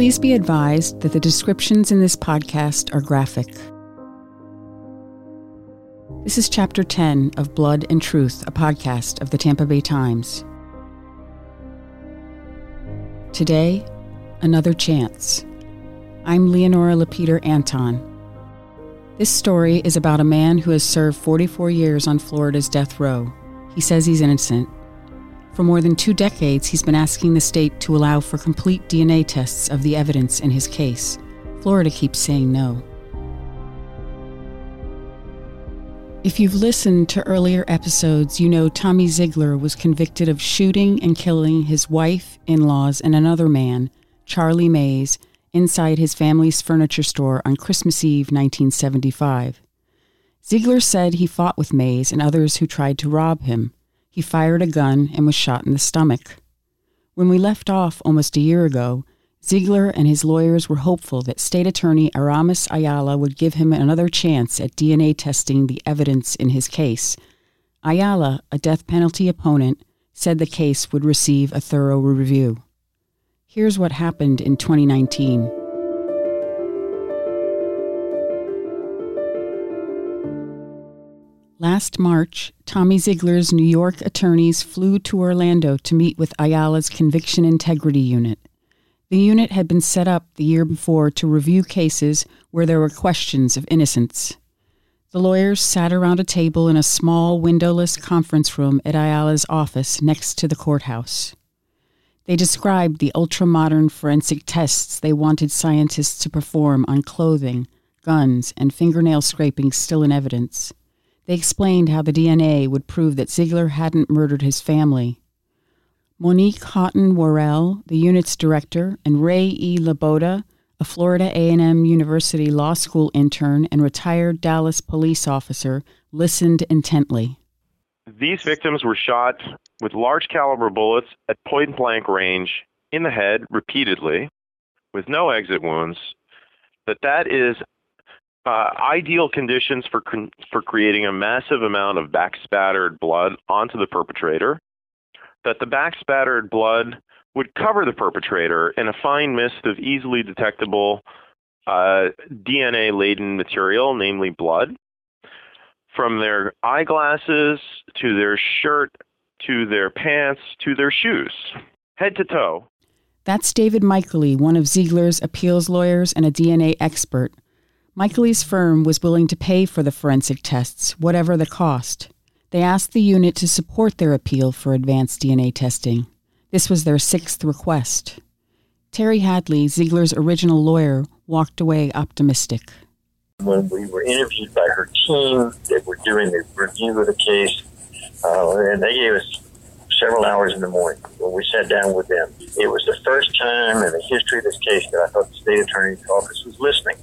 Please be advised that the descriptions in this podcast are graphic. This is Chapter 10 of Blood and Truth, a podcast of the Tampa Bay Times. Today, another chance. I'm Leonora Lapeter Anton. This story is about a man who has served 44 years on Florida's death row. He says he's innocent. For more than two decades, he's been asking the state to allow for complete DNA tests of the evidence in his case. Florida keeps saying no. If you've listened to earlier episodes, you know Tommy Zeigler was convicted of shooting and killing his wife, in laws, and another man, Charlie Mays, inside his family's furniture store on Christmas Eve 1975. Zeigler said he fought with Mays and others who tried to rob him. He fired a gun and was shot in the stomach. When we left off almost a year ago, Zeigler and his lawyers were hopeful that State Attorney Aramis Ayala would give him another chance at DNA testing the evidence in his case. Ayala, a death penalty opponent, said the case would receive a thorough review. Here's what happened in 2019. Last March, Tommy Zeigler's New York attorneys flew to Orlando to meet with Ayala's Conviction Integrity Unit. The unit had been set up the year before to review cases where there were questions of innocence. The lawyers sat around a table in a small windowless conference room at Ayala's office next to the courthouse. They described the ultra modern forensic tests they wanted scientists to perform on clothing, guns, and fingernail scrapings still in evidence. They explained how the DNA would prove that Zeigler hadn't murdered his family. Monique Houghton Worrell, the unit's director, and Ray E. Laboda, a Florida A&M University Law School intern and retired Dallas police officer, listened intently. These victims were shot with large caliber bullets at point blank range in the head repeatedly with no exit wounds. That that is uh, ideal conditions for for creating a massive amount of backspattered blood onto the perpetrator. That the backspattered blood would cover the perpetrator in a fine mist of easily detectable uh, DNA laden material, namely blood, from their eyeglasses to their shirt to their pants to their shoes, head to toe. That's David Michaely, one of Zeigler's appeals lawyers and a DNA expert. Michaely's firm was willing to pay for the forensic tests, whatever the cost. They asked the unit to support their appeal for advanced DNA testing. This was their sixth request. Terry Hadley, Zeigler's original lawyer, walked away optimistic. When we were interviewed by her team, they were doing the review of the case, uh, and they gave us several hours in the morning when we sat down with them. It was the first time in the history of this case that I thought the state attorney's office was listening.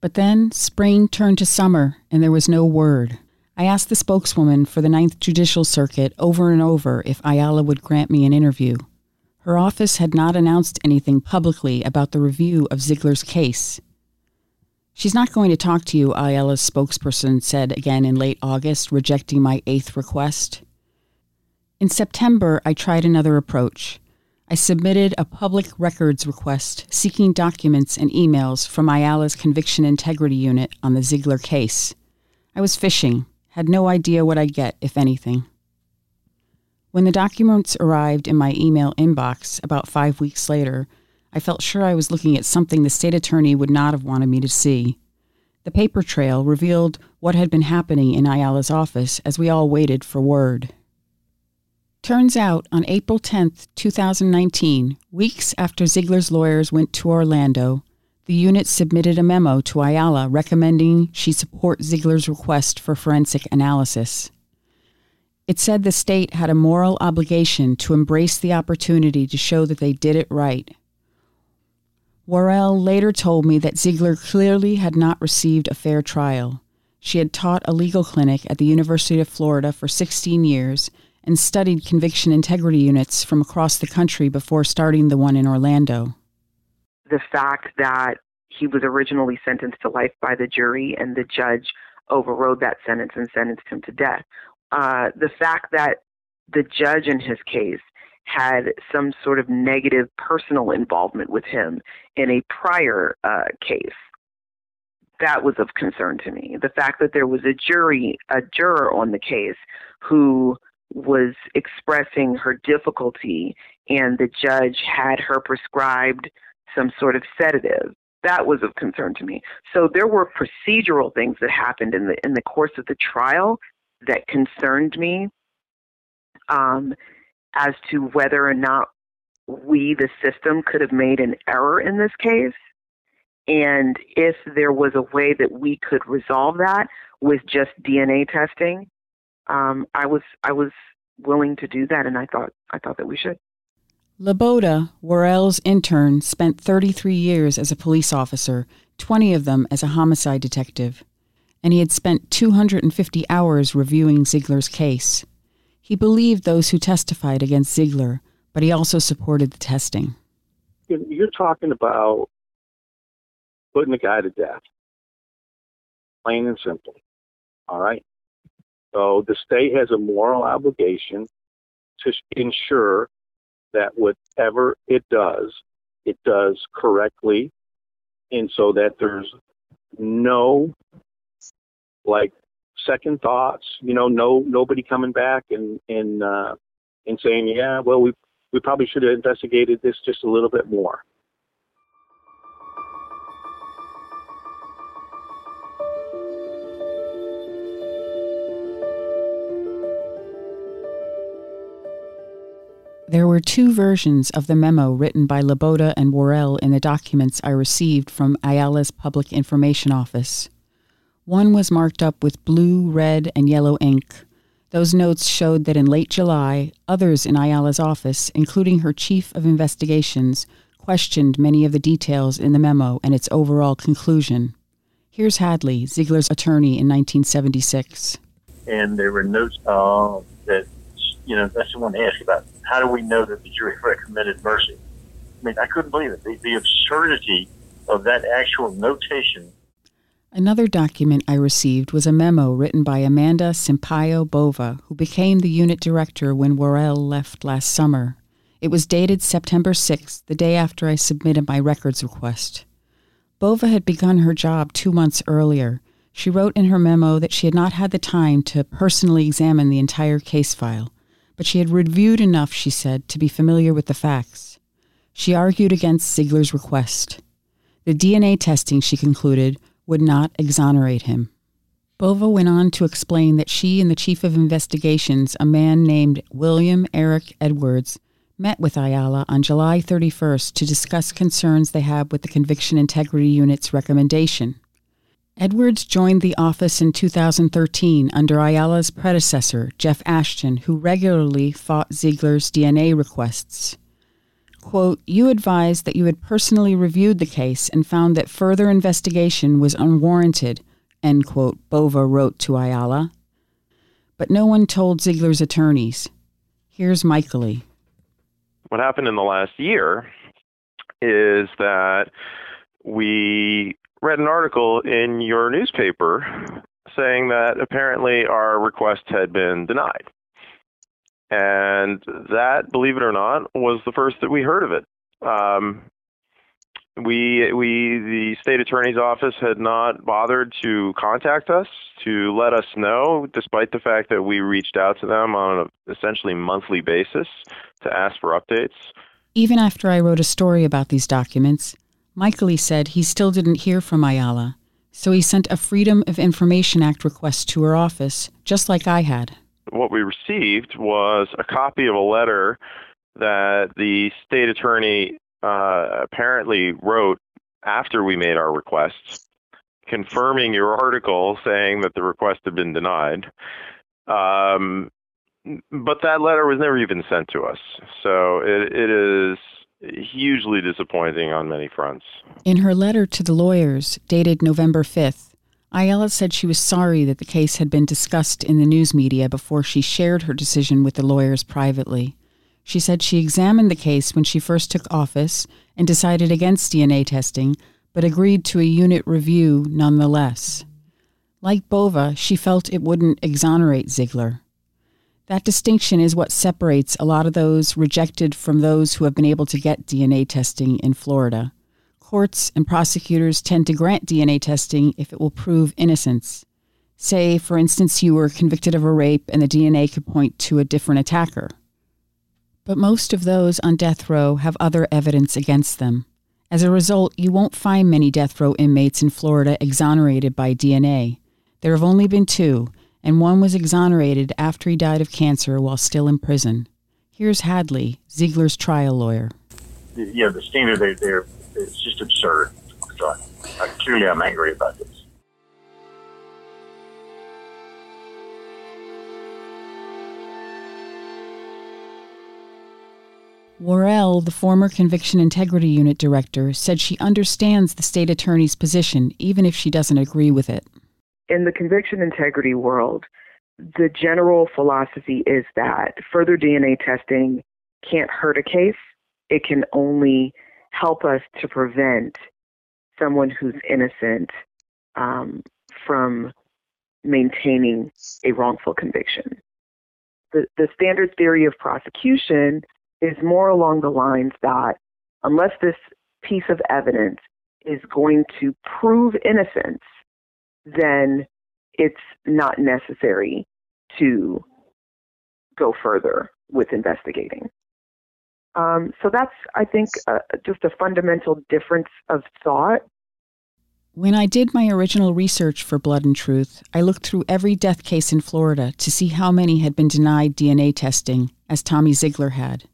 But then spring turned to summer, and there was no word. I asked the spokeswoman for the Ninth Judicial Circuit over and over if Ayala would grant me an interview. Her office had not announced anything publicly about the review of Zeigler's case. She's not going to talk to you, Ayala's spokesperson said again in late August, rejecting my eighth request. In September, I tried another approach. I submitted a public records request seeking documents and emails from Ayala's Conviction Integrity Unit on the Zeigler case. I was fishing, had no idea what I'd get, if anything. When the documents arrived in my email inbox about five weeks later, I felt sure I was looking at something the state attorney would not have wanted me to see. The paper trail revealed what had been happening in Ayala's office as we all waited for word. Turns out, on April 10, 2019, weeks after Zeigler's lawyers went to Orlando, the unit submitted a memo to Ayala recommending she support Zeigler's request for forensic analysis. It said the state had a moral obligation to embrace the opportunity to show that they did it right. Worrell later told me that Zeigler clearly had not received a fair trial. She had taught a legal clinic at the University of Florida for 16 years and studied conviction integrity units from across the country before starting the one in Orlando. The fact that he was originally sentenced to life by the jury and the judge overrode that sentence and sentenced him to death uh, the fact that the judge in his case had some sort of negative personal involvement with him in a prior uh, case. That was of concern to me. The fact that there was a jury, a juror on the case who was expressing her difficulty and the judge had her prescribed some sort of sedative that was of concern to me. So there were procedural things that happened in the in the course of the trial that concerned me um, as to whether or not we, the system, could have made an error in this case. And if there was a way that we could resolve that with just DNA testing, um, I was I was willing to do that, and I thought I thought that we should. Laboda, Worrell's intern, spent 33 years as a police officer, 20 of them as a homicide detective and he had spent 250 hours reviewing Zeigler's case. He believed those who testified against Zeigler, but he also supported the testing. You're talking about putting a guy to death, plain and simple. All right? So the state has a moral obligation to ensure that whatever it does, it does correctly, and so that there's no like second thoughts. You know, no nobody coming back and and uh, and saying, yeah, well, we we probably should have investigated this just a little bit more. There were two versions of the memo written by Laboda and Worrell in the documents I received from Ayala's Public Information Office. One was marked up with blue, red, and yellow ink. Those notes showed that in late July, others in Ayala's office, including her chief of investigations, questioned many of the details in the memo and its overall conclusion. Here's Hadley, Zeigler's attorney in 1976. And there were notes uh, that, you know, that's the one to ask about. How do we know that the jury recommended mercy? I mean, I couldn't believe it. The, the absurdity of that actual notation Another document I received was a memo written by Amanda Sampaio Bova, who became the unit director when Worrell left last summer. It was dated September 6th, the day after I submitted my records request. Bova had begun her job two months earlier. She wrote in her memo that she had not had the time to personally examine the entire case file, but she had reviewed enough, she said, to be familiar with the facts. She argued against Zeigler's request. The DNA testing, she concluded, would not exonerate him. Bova went on to explain that she and the chief of investigations, a man named William Eric Edwards, met with Ayala on July 31st to discuss concerns they had with the Conviction Integrity Unit's recommendation. Edwards joined the office in 2013 under Ayala's predecessor, Jeff Ashton, who regularly fought Zeigler's DNA requests. Quote, you advised that you had personally reviewed the case and found that further investigation was unwarranted, end quote, Bova wrote to Ayala. But no one told Zeigler's attorneys. Here's Michaely. What happened in the last year is that we read an article in your newspaper saying that apparently our request had been denied. And that, believe it or not, was the first that we heard of it. Um, we we the state attorney's office had not bothered to contact us to let us know, despite the fact that we reached out to them on an essentially monthly basis to ask for updates. Even after I wrote a story about these documents, Michaely said he still didn't hear from Ayala, so he sent a Freedom of Information Act request to her office, just like I had. What we received was a copy of a letter that the state attorney uh, apparently wrote after we made our requests, confirming your article saying that the request had been denied. Um, but that letter was never even sent to us. So it, it is hugely disappointing on many fronts. In her letter to the lawyers, dated November 5th, Ayala said she was sorry that the case had been discussed in the news media before she shared her decision with the lawyers privately. She said she examined the case when she first took office and decided against DNA testing, but agreed to a unit review nonetheless. Like Bova, she felt it wouldn't exonerate Zeigler. That distinction is what separates a lot of those rejected from those who have been able to get DNA testing in Florida. Courts and prosecutors tend to grant DNA testing if it will prove innocence. Say, for instance, you were convicted of a rape and the DNA could point to a different attacker. But most of those on death row have other evidence against them. As a result, you won't find many death row inmates in Florida exonerated by DNA. There have only been two, and one was exonerated after he died of cancer while still in prison. Here's Hadley, Zeigler's trial lawyer. Yeah, the standard there, there it's just absurd. So I, clearly, I'm angry about this. Worrell, the former Conviction Integrity Unit director, said she understands the state attorney's position, even if she doesn't agree with it. In the conviction integrity world, the general philosophy is that further DNA testing can't hurt a case. It can only help us to prevent someone who's innocent um, from maintaining a wrongful conviction. The, the standard theory of prosecution is more along the lines that unless this piece of evidence is going to prove innocence, then it's not necessary to go further with investigating. Um, so that's, I think, uh, just a fundamental difference of thought. When I did my original research for Blood and Truth, I looked through every death case in Florida to see how many had been denied DNA testing, as Tommy Zeigler had.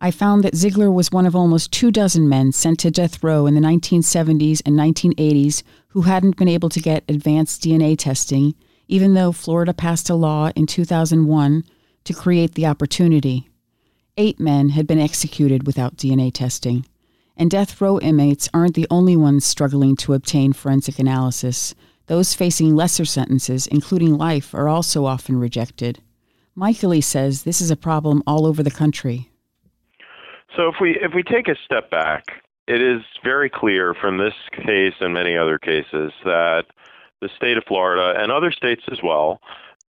I found that Zeigler was one of almost two dozen men sent to death row in the 1970s and 1980s who hadn't been able to get advanced DNA testing, even though Florida passed a law in 2001 to create the opportunity. Eight men had been executed without DNA testing. And death row inmates aren't the only ones struggling to obtain forensic analysis. Those facing lesser sentences, including life, are also often rejected. Michaely says this is a problem all over the country. So if we if we take a step back, it is very clear from this case and many other cases that the state of Florida and other states as well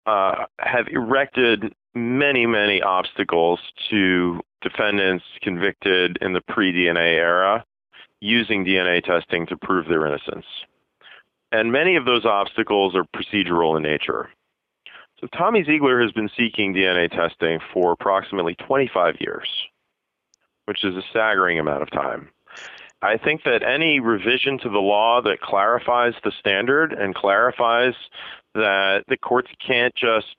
uh, have erected many many obstacles to defendants convicted in the pre-DNA era using DNA testing to prove their innocence. And many of those obstacles are procedural in nature. So Tommy Zeigler has been seeking DNA testing for approximately 25 years which is a staggering amount of time. I think that any revision to the law that clarifies the standard and clarifies that the courts can't just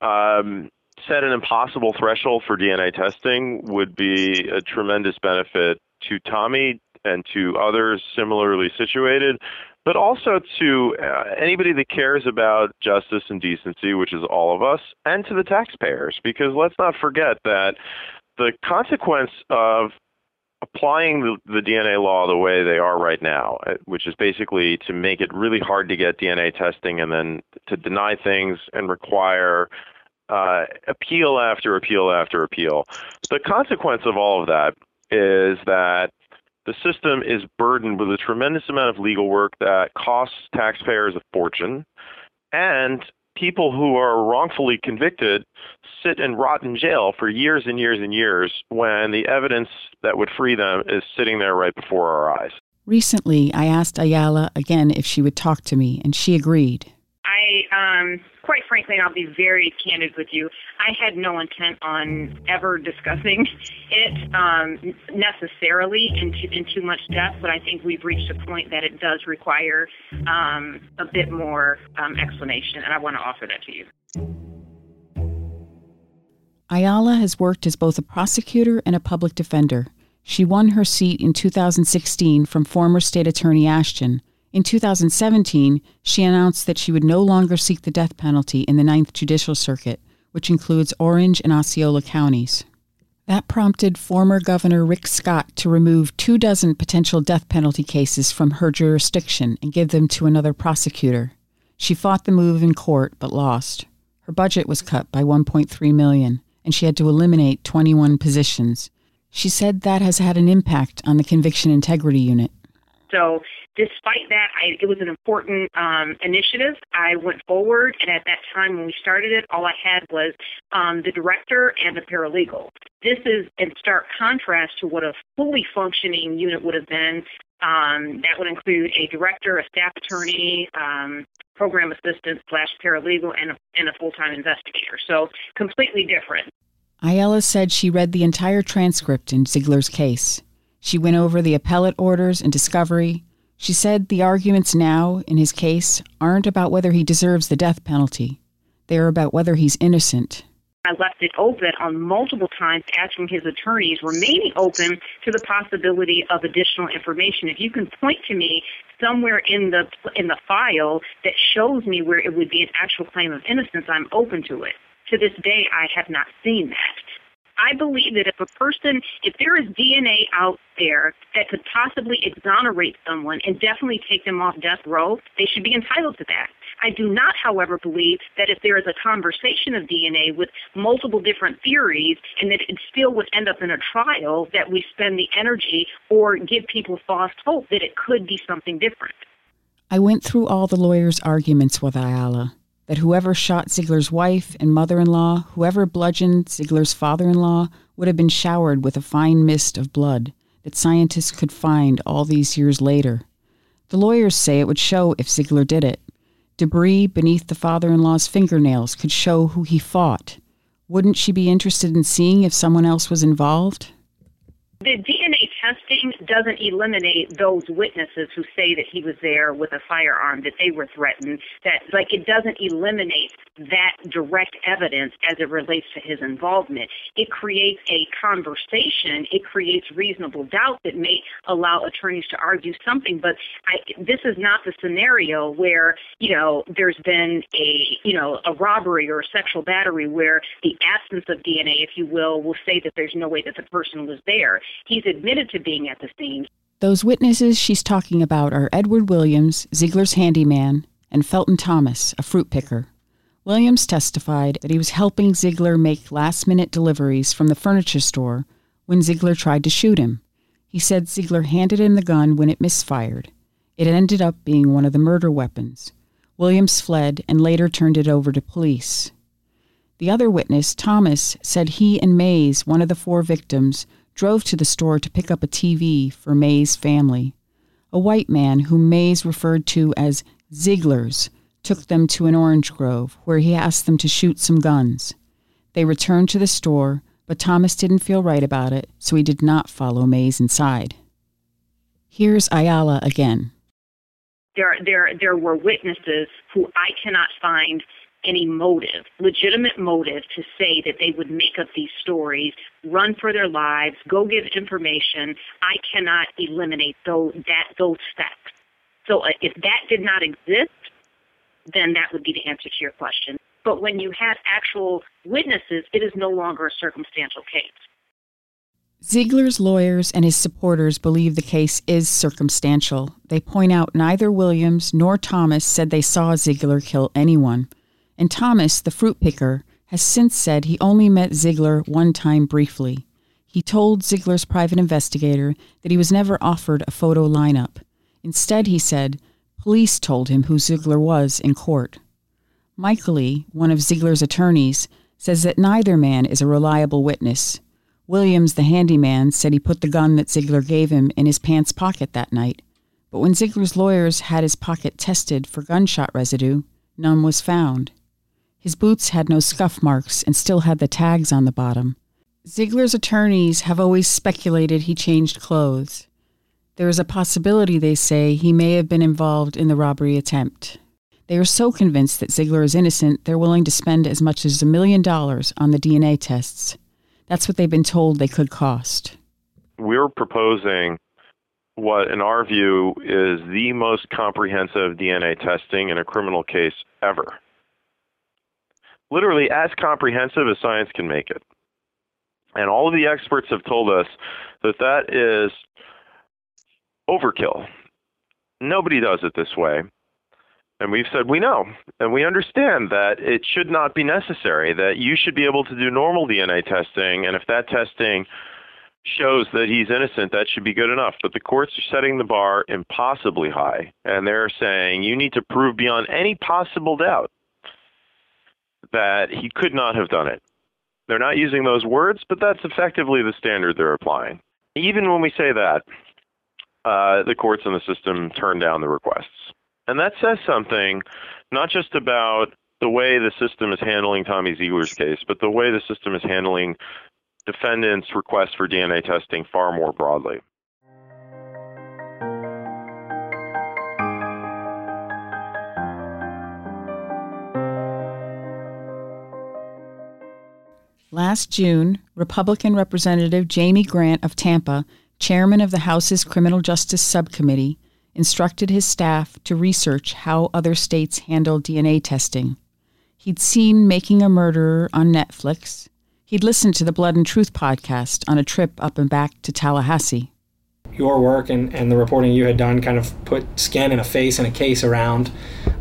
um, set an impossible threshold for DNA testing would be a tremendous benefit to Tommy and to others similarly situated, but also to uh, anybody that cares about justice and decency, which is all of us, and to the taxpayers. Because let's not forget that the consequence of applying the, the, DNA law the way they are right now, uh, which is basically to make it really hard to get DNA testing and then to deny things and require uh, appeal after appeal after appeal. The consequence of all of that is that the system is burdened with a tremendous amount of legal work that costs taxpayers a fortune, and people who are wrongfully convicted sit and rot in jail for years and years and years when the evidence that would free them is sitting there right before our eyes. Recently, I asked Ayala again if she would talk to me, and she agreed. I, um, quite frankly, and I'll be very candid with you, I had no intent on ever discussing it um, necessarily in too, in too much depth, but I think we've reached a point that it does require um, a bit more um, explanation, and I want to offer that to you. Ayala has worked as both a prosecutor and a public defender. She won her seat in 2016 from former State Attorney Ashton. In 2017, she announced that she would no longer seek the death penalty in the Ninth Judicial Circuit, which includes Orange and Osceola counties. That prompted former Governor Rick Scott to remove two dozen potential death penalty cases from her jurisdiction and give them to another prosecutor. She fought the move in court but lost. Her budget was cut by 1.3 million, and she had to eliminate 21 positions. She said that has had an impact on the conviction integrity unit. So despite that, I, it was an important um, initiative. I went forward, and at that time when we started it, all I had was um, the director and the paralegal. This is in stark contrast to what a fully functioning unit would have been. Um, that would include a director, a staff attorney, um, program assistant slash paralegal, and a, and a full-time investigator. So completely different. Ayala said she read the entire transcript in Zeigler's case. She went over the appellate orders and discovery, she said the arguments now in his case aren't about whether he deserves the death penalty, they are about whether he's innocent. I left it open on multiple times, asking his attorneys, remaining open to the possibility of additional information. If you can point to me somewhere in the in the file that shows me where it would be an actual claim of innocence, I'm open to it. To this day, I have not seen that. I believe that if a person, if there is DNA out there that could possibly exonerate someone and definitely take them off death row, they should be entitled to that. I do not, however, believe that if there is a conversation of DNA with multiple different theories and that it still would end up in a trial, that we spend the energy or give people false hope that it could be something different. I went through all the lawyers' arguments with Ayala that whoever shot Zeigler's wife and mother in law, whoever bludgeoned Zeigler's father in law, would have been showered with a fine mist of blood that scientists could find all these years later. The lawyers say it would show if Zeigler did it. Debris beneath the father in law's fingernails could show who he fought. Wouldn't she be interested in seeing if someone else was involved? The DNA testing doesn't eliminate those witnesses who say that he was there with a firearm, that they were threatened, that like it doesn't eliminate that direct evidence as it relates to his involvement. It creates a conversation, it creates reasonable doubt that may allow attorneys to argue something, but I, this is not the scenario where, you know, there's been a, you know, a robbery or a sexual battery where the absence of DNA, if you will, will say that there's no way that the person was there. He's admitted to being at the scene. Those witnesses she's talking about are Edward Williams, Zeigler's handyman, and Felton Thomas, a fruit picker. Williams testified that he was helping Zeigler make last minute deliveries from the furniture store when Zeigler tried to shoot him. He said Zeigler handed him the gun when it misfired. It ended up being one of the murder weapons. Williams fled and later turned it over to police. The other witness, Thomas, said he and Mays, one of the four victims, drove to the store to pick up a TV for May's family. A white man, whom Mays referred to as Zeigler's, took them to an orange grove where he asked them to shoot some guns. They returned to the store, but Thomas didn't feel right about it, so he did not follow Mays inside. Here's Ayala again. There, there, there were witnesses who I cannot find any motive, legitimate motive, to say that they would make up these stories, run for their lives, go give information. I cannot eliminate those that those steps. So uh, if that did not exist, then that would be the answer to your question. But when you have actual witnesses, it is no longer a circumstantial case. Zeigler's lawyers and his supporters believe the case is circumstantial. They point out neither Williams nor Thomas said they saw Zeigler kill anyone. And Thomas, the fruit picker, has since said he only met Zeigler one time briefly. He told Zeigler's private investigator that he was never offered a photo lineup. Instead, he said, police told him who Zeigler was in court. Michaely, one of Zeigler's attorneys, says that neither man is a reliable witness. Williams, the handyman, said he put the gun that Zeigler gave him in his pants pocket that night. But when Zeigler's lawyers had his pocket tested for gunshot residue, none was found. His boots had no scuff marks and still had the tags on the bottom. Zeigler's attorneys have always speculated he changed clothes. There is a possibility, they say, he may have been involved in the robbery attempt. They are so convinced that Zeigler is innocent, they're willing to spend as much as a million dollars on the DNA tests. That's what they've been told they could cost. We're proposing what, in our view, is the most comprehensive DNA testing in a criminal case ever. Literally as comprehensive as science can make it. And all of the experts have told us that that is overkill. Nobody does it this way. And we've said we know and we understand that it should not be necessary, that you should be able to do normal DNA testing. And if that testing shows that he's innocent, that should be good enough. But the courts are setting the bar impossibly high. And they're saying you need to prove beyond any possible doubt that he could not have done it. They're not using those words, but that's effectively the standard they're applying. Even when we say that, uh, the courts in the system turn down the requests. And that says something not just about the way the system is handling Tommy Zeigler's case, but the way the system is handling defendants' requests for DNA testing far more broadly. Last June, Republican Representative Jamie Grant of Tampa, chairman of the House's Criminal Justice Subcommittee, instructed his staff to research how other states handle DNA testing. He'd seen Making a Murderer on Netflix. He'd listened to the Blood and Truth podcast on a trip up and back to Tallahassee. Your work and, and the reporting you had done kind of put skin and a face and a case around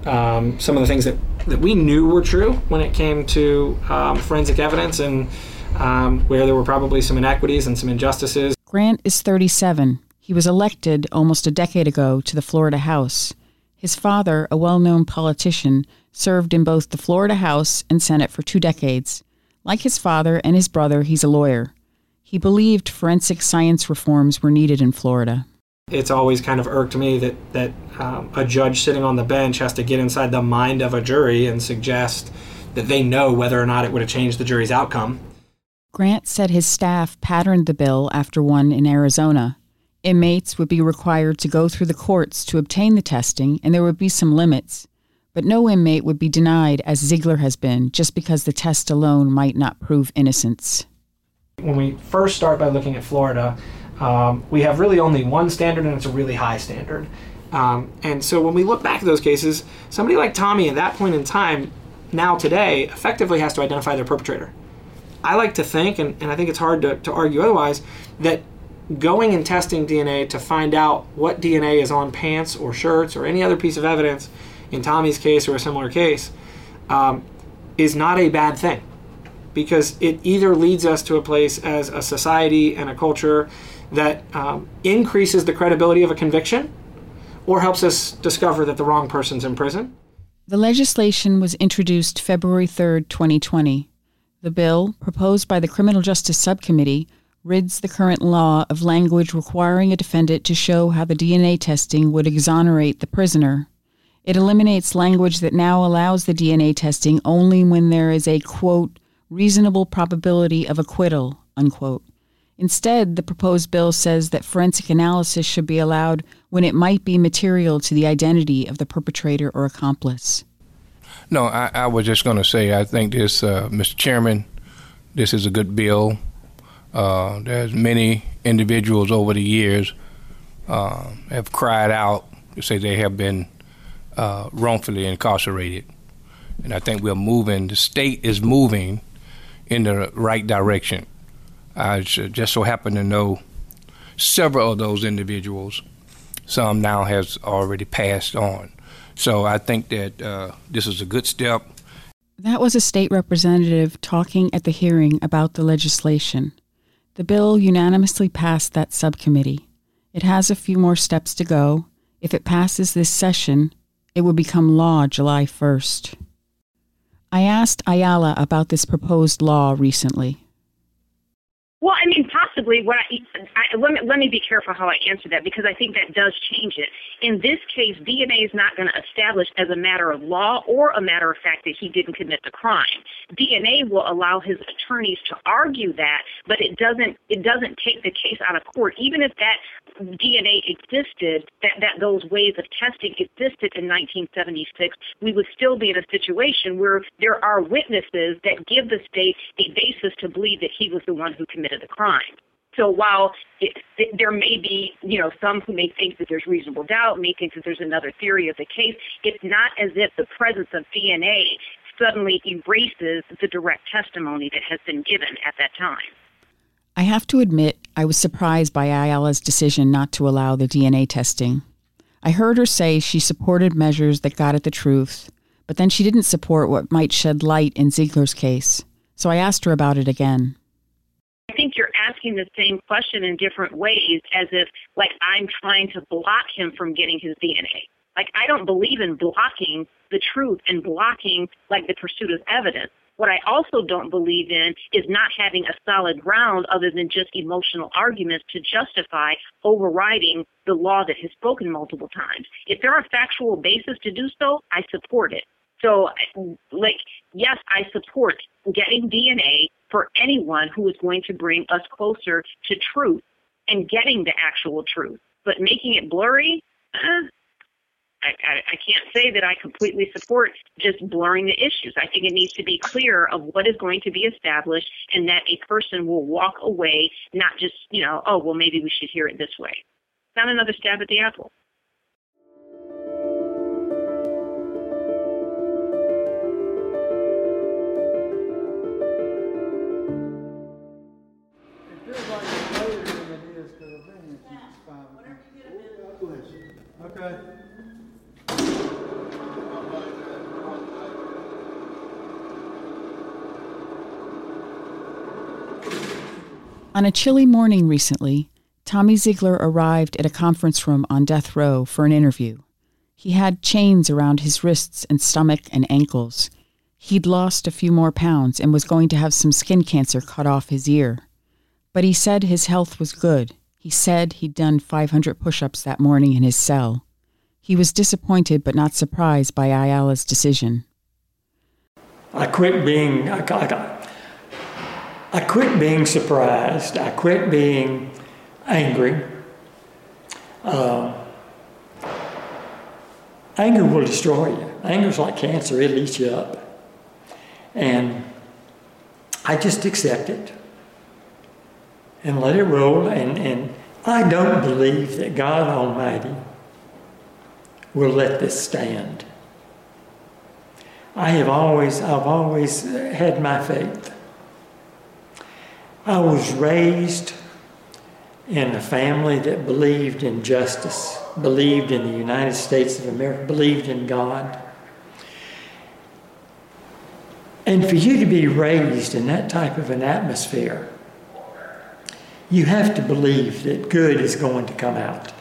um, some of the things that, that we knew were true when it came to um, forensic evidence and um, where there were probably some inequities and some injustices. Grant is 37. He was elected almost a decade ago to the Florida House. His father, a well known politician, served in both the Florida House and Senate for two decades. Like his father and his brother, he's a lawyer. He believed forensic science reforms were needed in Florida. It's always kind of irked me that, that um, a judge sitting on the bench has to get inside the mind of a jury and suggest that they know whether or not it would have changed the jury's outcome. Grant said his staff patterned the bill after one in Arizona. Inmates would be required to go through the courts to obtain the testing, and there would be some limits. But no inmate would be denied, as Zeigler has been, just because the test alone might not prove innocence. When we first start by looking at Florida, um, we have really only one standard, and it's a really high standard. Um, and so when we look back at those cases, somebody like Tommy at that point in time, now today, effectively has to identify their perpetrator. I like to think, and, and I think it's hard to, to argue otherwise, that going and testing DNA to find out what DNA is on pants or shirts or any other piece of evidence in Tommy's case or a similar case um, is not a bad thing because it either leads us to a place as a society and a culture that um, increases the credibility of a conviction or helps us discover that the wrong person's in prison. The legislation was introduced February 3, 2020. The bill, proposed by the Criminal Justice Subcommittee, rids the current law of language requiring a defendant to show how the DNA testing would exonerate the prisoner. It eliminates language that now allows the DNA testing only when there is a, quote, reasonable probability of acquittal, unquote. Instead, the proposed bill says that forensic analysis should be allowed when it might be material to the identity of the perpetrator or accomplice. No, I, I was just going to say I think this, uh, Mr. Chairman, this is a good bill. Uh, there's many individuals over the years uh, have cried out to say they have been uh, wrongfully incarcerated, and I think we're moving. The state is moving in the right direction. I just so happen to know several of those individuals. Some now has already passed on. So I think that uh, this is a good step. That was a state representative talking at the hearing about the legislation. The bill unanimously passed that subcommittee. It has a few more steps to go. If it passes this session, it will become law July 1st. I asked Ayala about this proposed law recently. Well, I mean, possibly. What I, I, let me let me be careful how I answer that because I think that does change it. In this case, DNA is not going to establish as a matter of law or a matter of fact that he didn't commit the crime. DNA will allow his attorneys to argue that, but it doesn't it doesn't take the case out of court. Even if that DNA existed, that that those ways of testing existed in 1976, we would still be in a situation where there are witnesses that give the state a basis to believe that he was the one who committed committed the crime. So while it, there may be, you know, some who may think that there's reasonable doubt, may think that there's another theory of the case, it's not as if the presence of DNA suddenly erases the direct testimony that has been given at that time. I have to admit, I was surprised by Ayala's decision not to allow the DNA testing. I heard her say she supported measures that got at the truth, but then she didn't support what might shed light in Zeigler's case. So I asked her about it again. Asking the same question in different ways as if, like, I'm trying to block him from getting his DNA. Like, I don't believe in blocking the truth and blocking, like, the pursuit of evidence. What I also don't believe in is not having a solid ground other than just emotional arguments to justify overriding the law that has spoken multiple times. If there are factual basis to do so, I support it. So, like, yes, I support getting DNA for anyone who is going to bring us closer to truth and getting the actual truth. But making it blurry, I, I, I can't say that I completely support just blurring the issues. I think it needs to be clear of what is going to be established and that a person will walk away, not just, you know, oh, well, maybe we should hear it this way. Not another stab at the apple. On a chilly morning recently, Tommy Zeigler arrived at a conference room on death row for an interview. He had chains around his wrists and stomach and ankles. He'd lost a few more pounds and was going to have some skin cancer cut off his ear. But he said his health was good. He said he'd done 500 push ups that morning in his cell. He was disappointed but not surprised by Ayala's decision. I quit being, I, I, I quit being surprised. I quit being angry. Uh, anger will destroy you. Anger is like cancer, it eats you up. And I just accept it and let it roll. And, and I don't believe that God Almighty will let this stand. I have always, I've always had my faith. I was raised in a family that believed in justice, believed in the United States of America, believed in God. And for you to be raised in that type of an atmosphere, you have to believe that good is going to come out.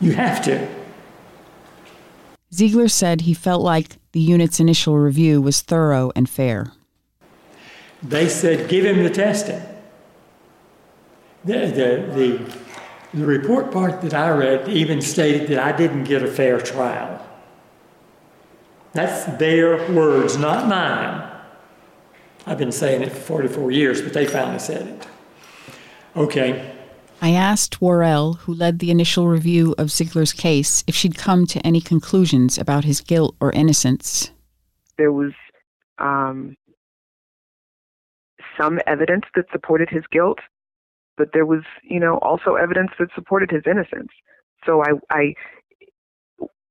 You have to. Zeigler said he felt like the unit's initial review was thorough and fair. They said, give him the testing. The, the, the, the report part that I read even stated that I didn't get a fair trial. That's their words, not mine. I've been saying it for 44 years, but they finally said it. Okay. I asked Worrell, who led the initial review of Zeigler's case, if she'd come to any conclusions about his guilt or innocence. There was um, some evidence that supported his guilt, but there was, you know, also evidence that supported his innocence. So I, I,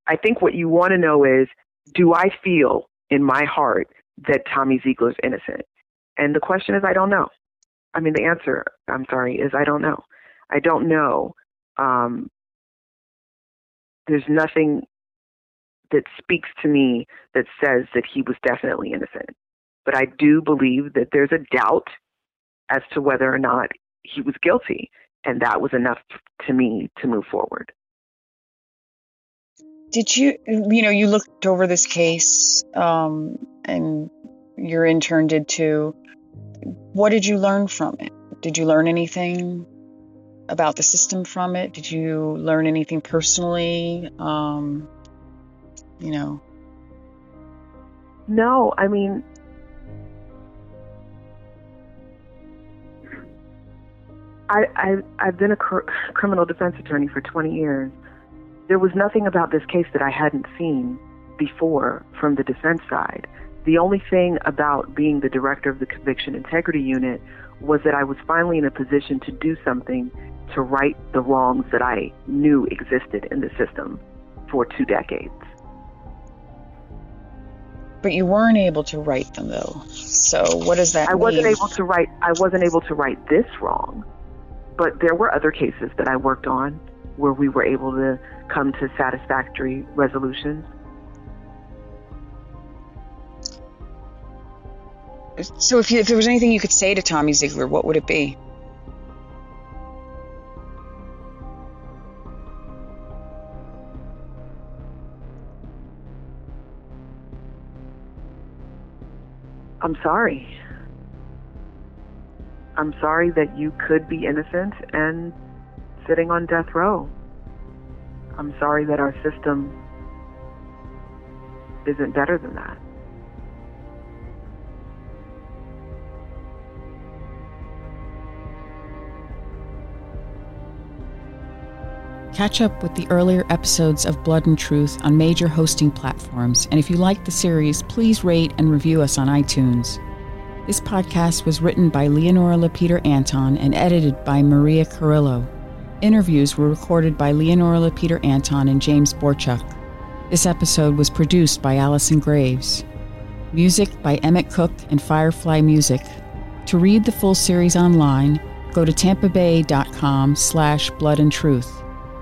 I think what you want to know is, do I feel in my heart that Tommy Zeigler's innocent? And the question is, I don't know. I mean, the answer, I'm sorry, is I don't know. I don't know. Um, there's nothing that speaks to me that says that he was definitely innocent. But I do believe that there's a doubt as to whether or not he was guilty. And that was enough to me to move forward. Did you, you know, you looked over this case um, and your intern did too. What did you learn from it? Did you learn anything about the system from it? Did you learn anything personally? Um, you know. No, I mean, I, I I've been a cr- criminal defense attorney for 20 years. There was nothing about this case that I hadn't seen before from the defense side. The only thing about being the director of the conviction integrity unit was that I was finally in a position to do something to right the wrongs that I knew existed in the system for two decades. But you weren't able to right them though. So what does that I mean? wasn't able to right I wasn't able to right this wrong. But there were other cases that I worked on where we were able to come to satisfactory resolutions. So if, you, if there was anything you could say to Tommy Zeigler, what would it be? I'm sorry. I'm sorry that you could be innocent and sitting on death row. I'm sorry that our system isn't better than that. Catch up with the earlier episodes of Blood and Truth on major hosting platforms, and if you like the series, please rate and review us on iTunes. This podcast was written by Leonora Lapeter Anton and edited by Maria Carrillo. Interviews were recorded by Leonora Lapeter Anton and James Borchuck. This episode was produced by Allison Graves. Music by Emmett Cook and Firefly Music. To read the full series online, go to tampabay.com slash blood and truth.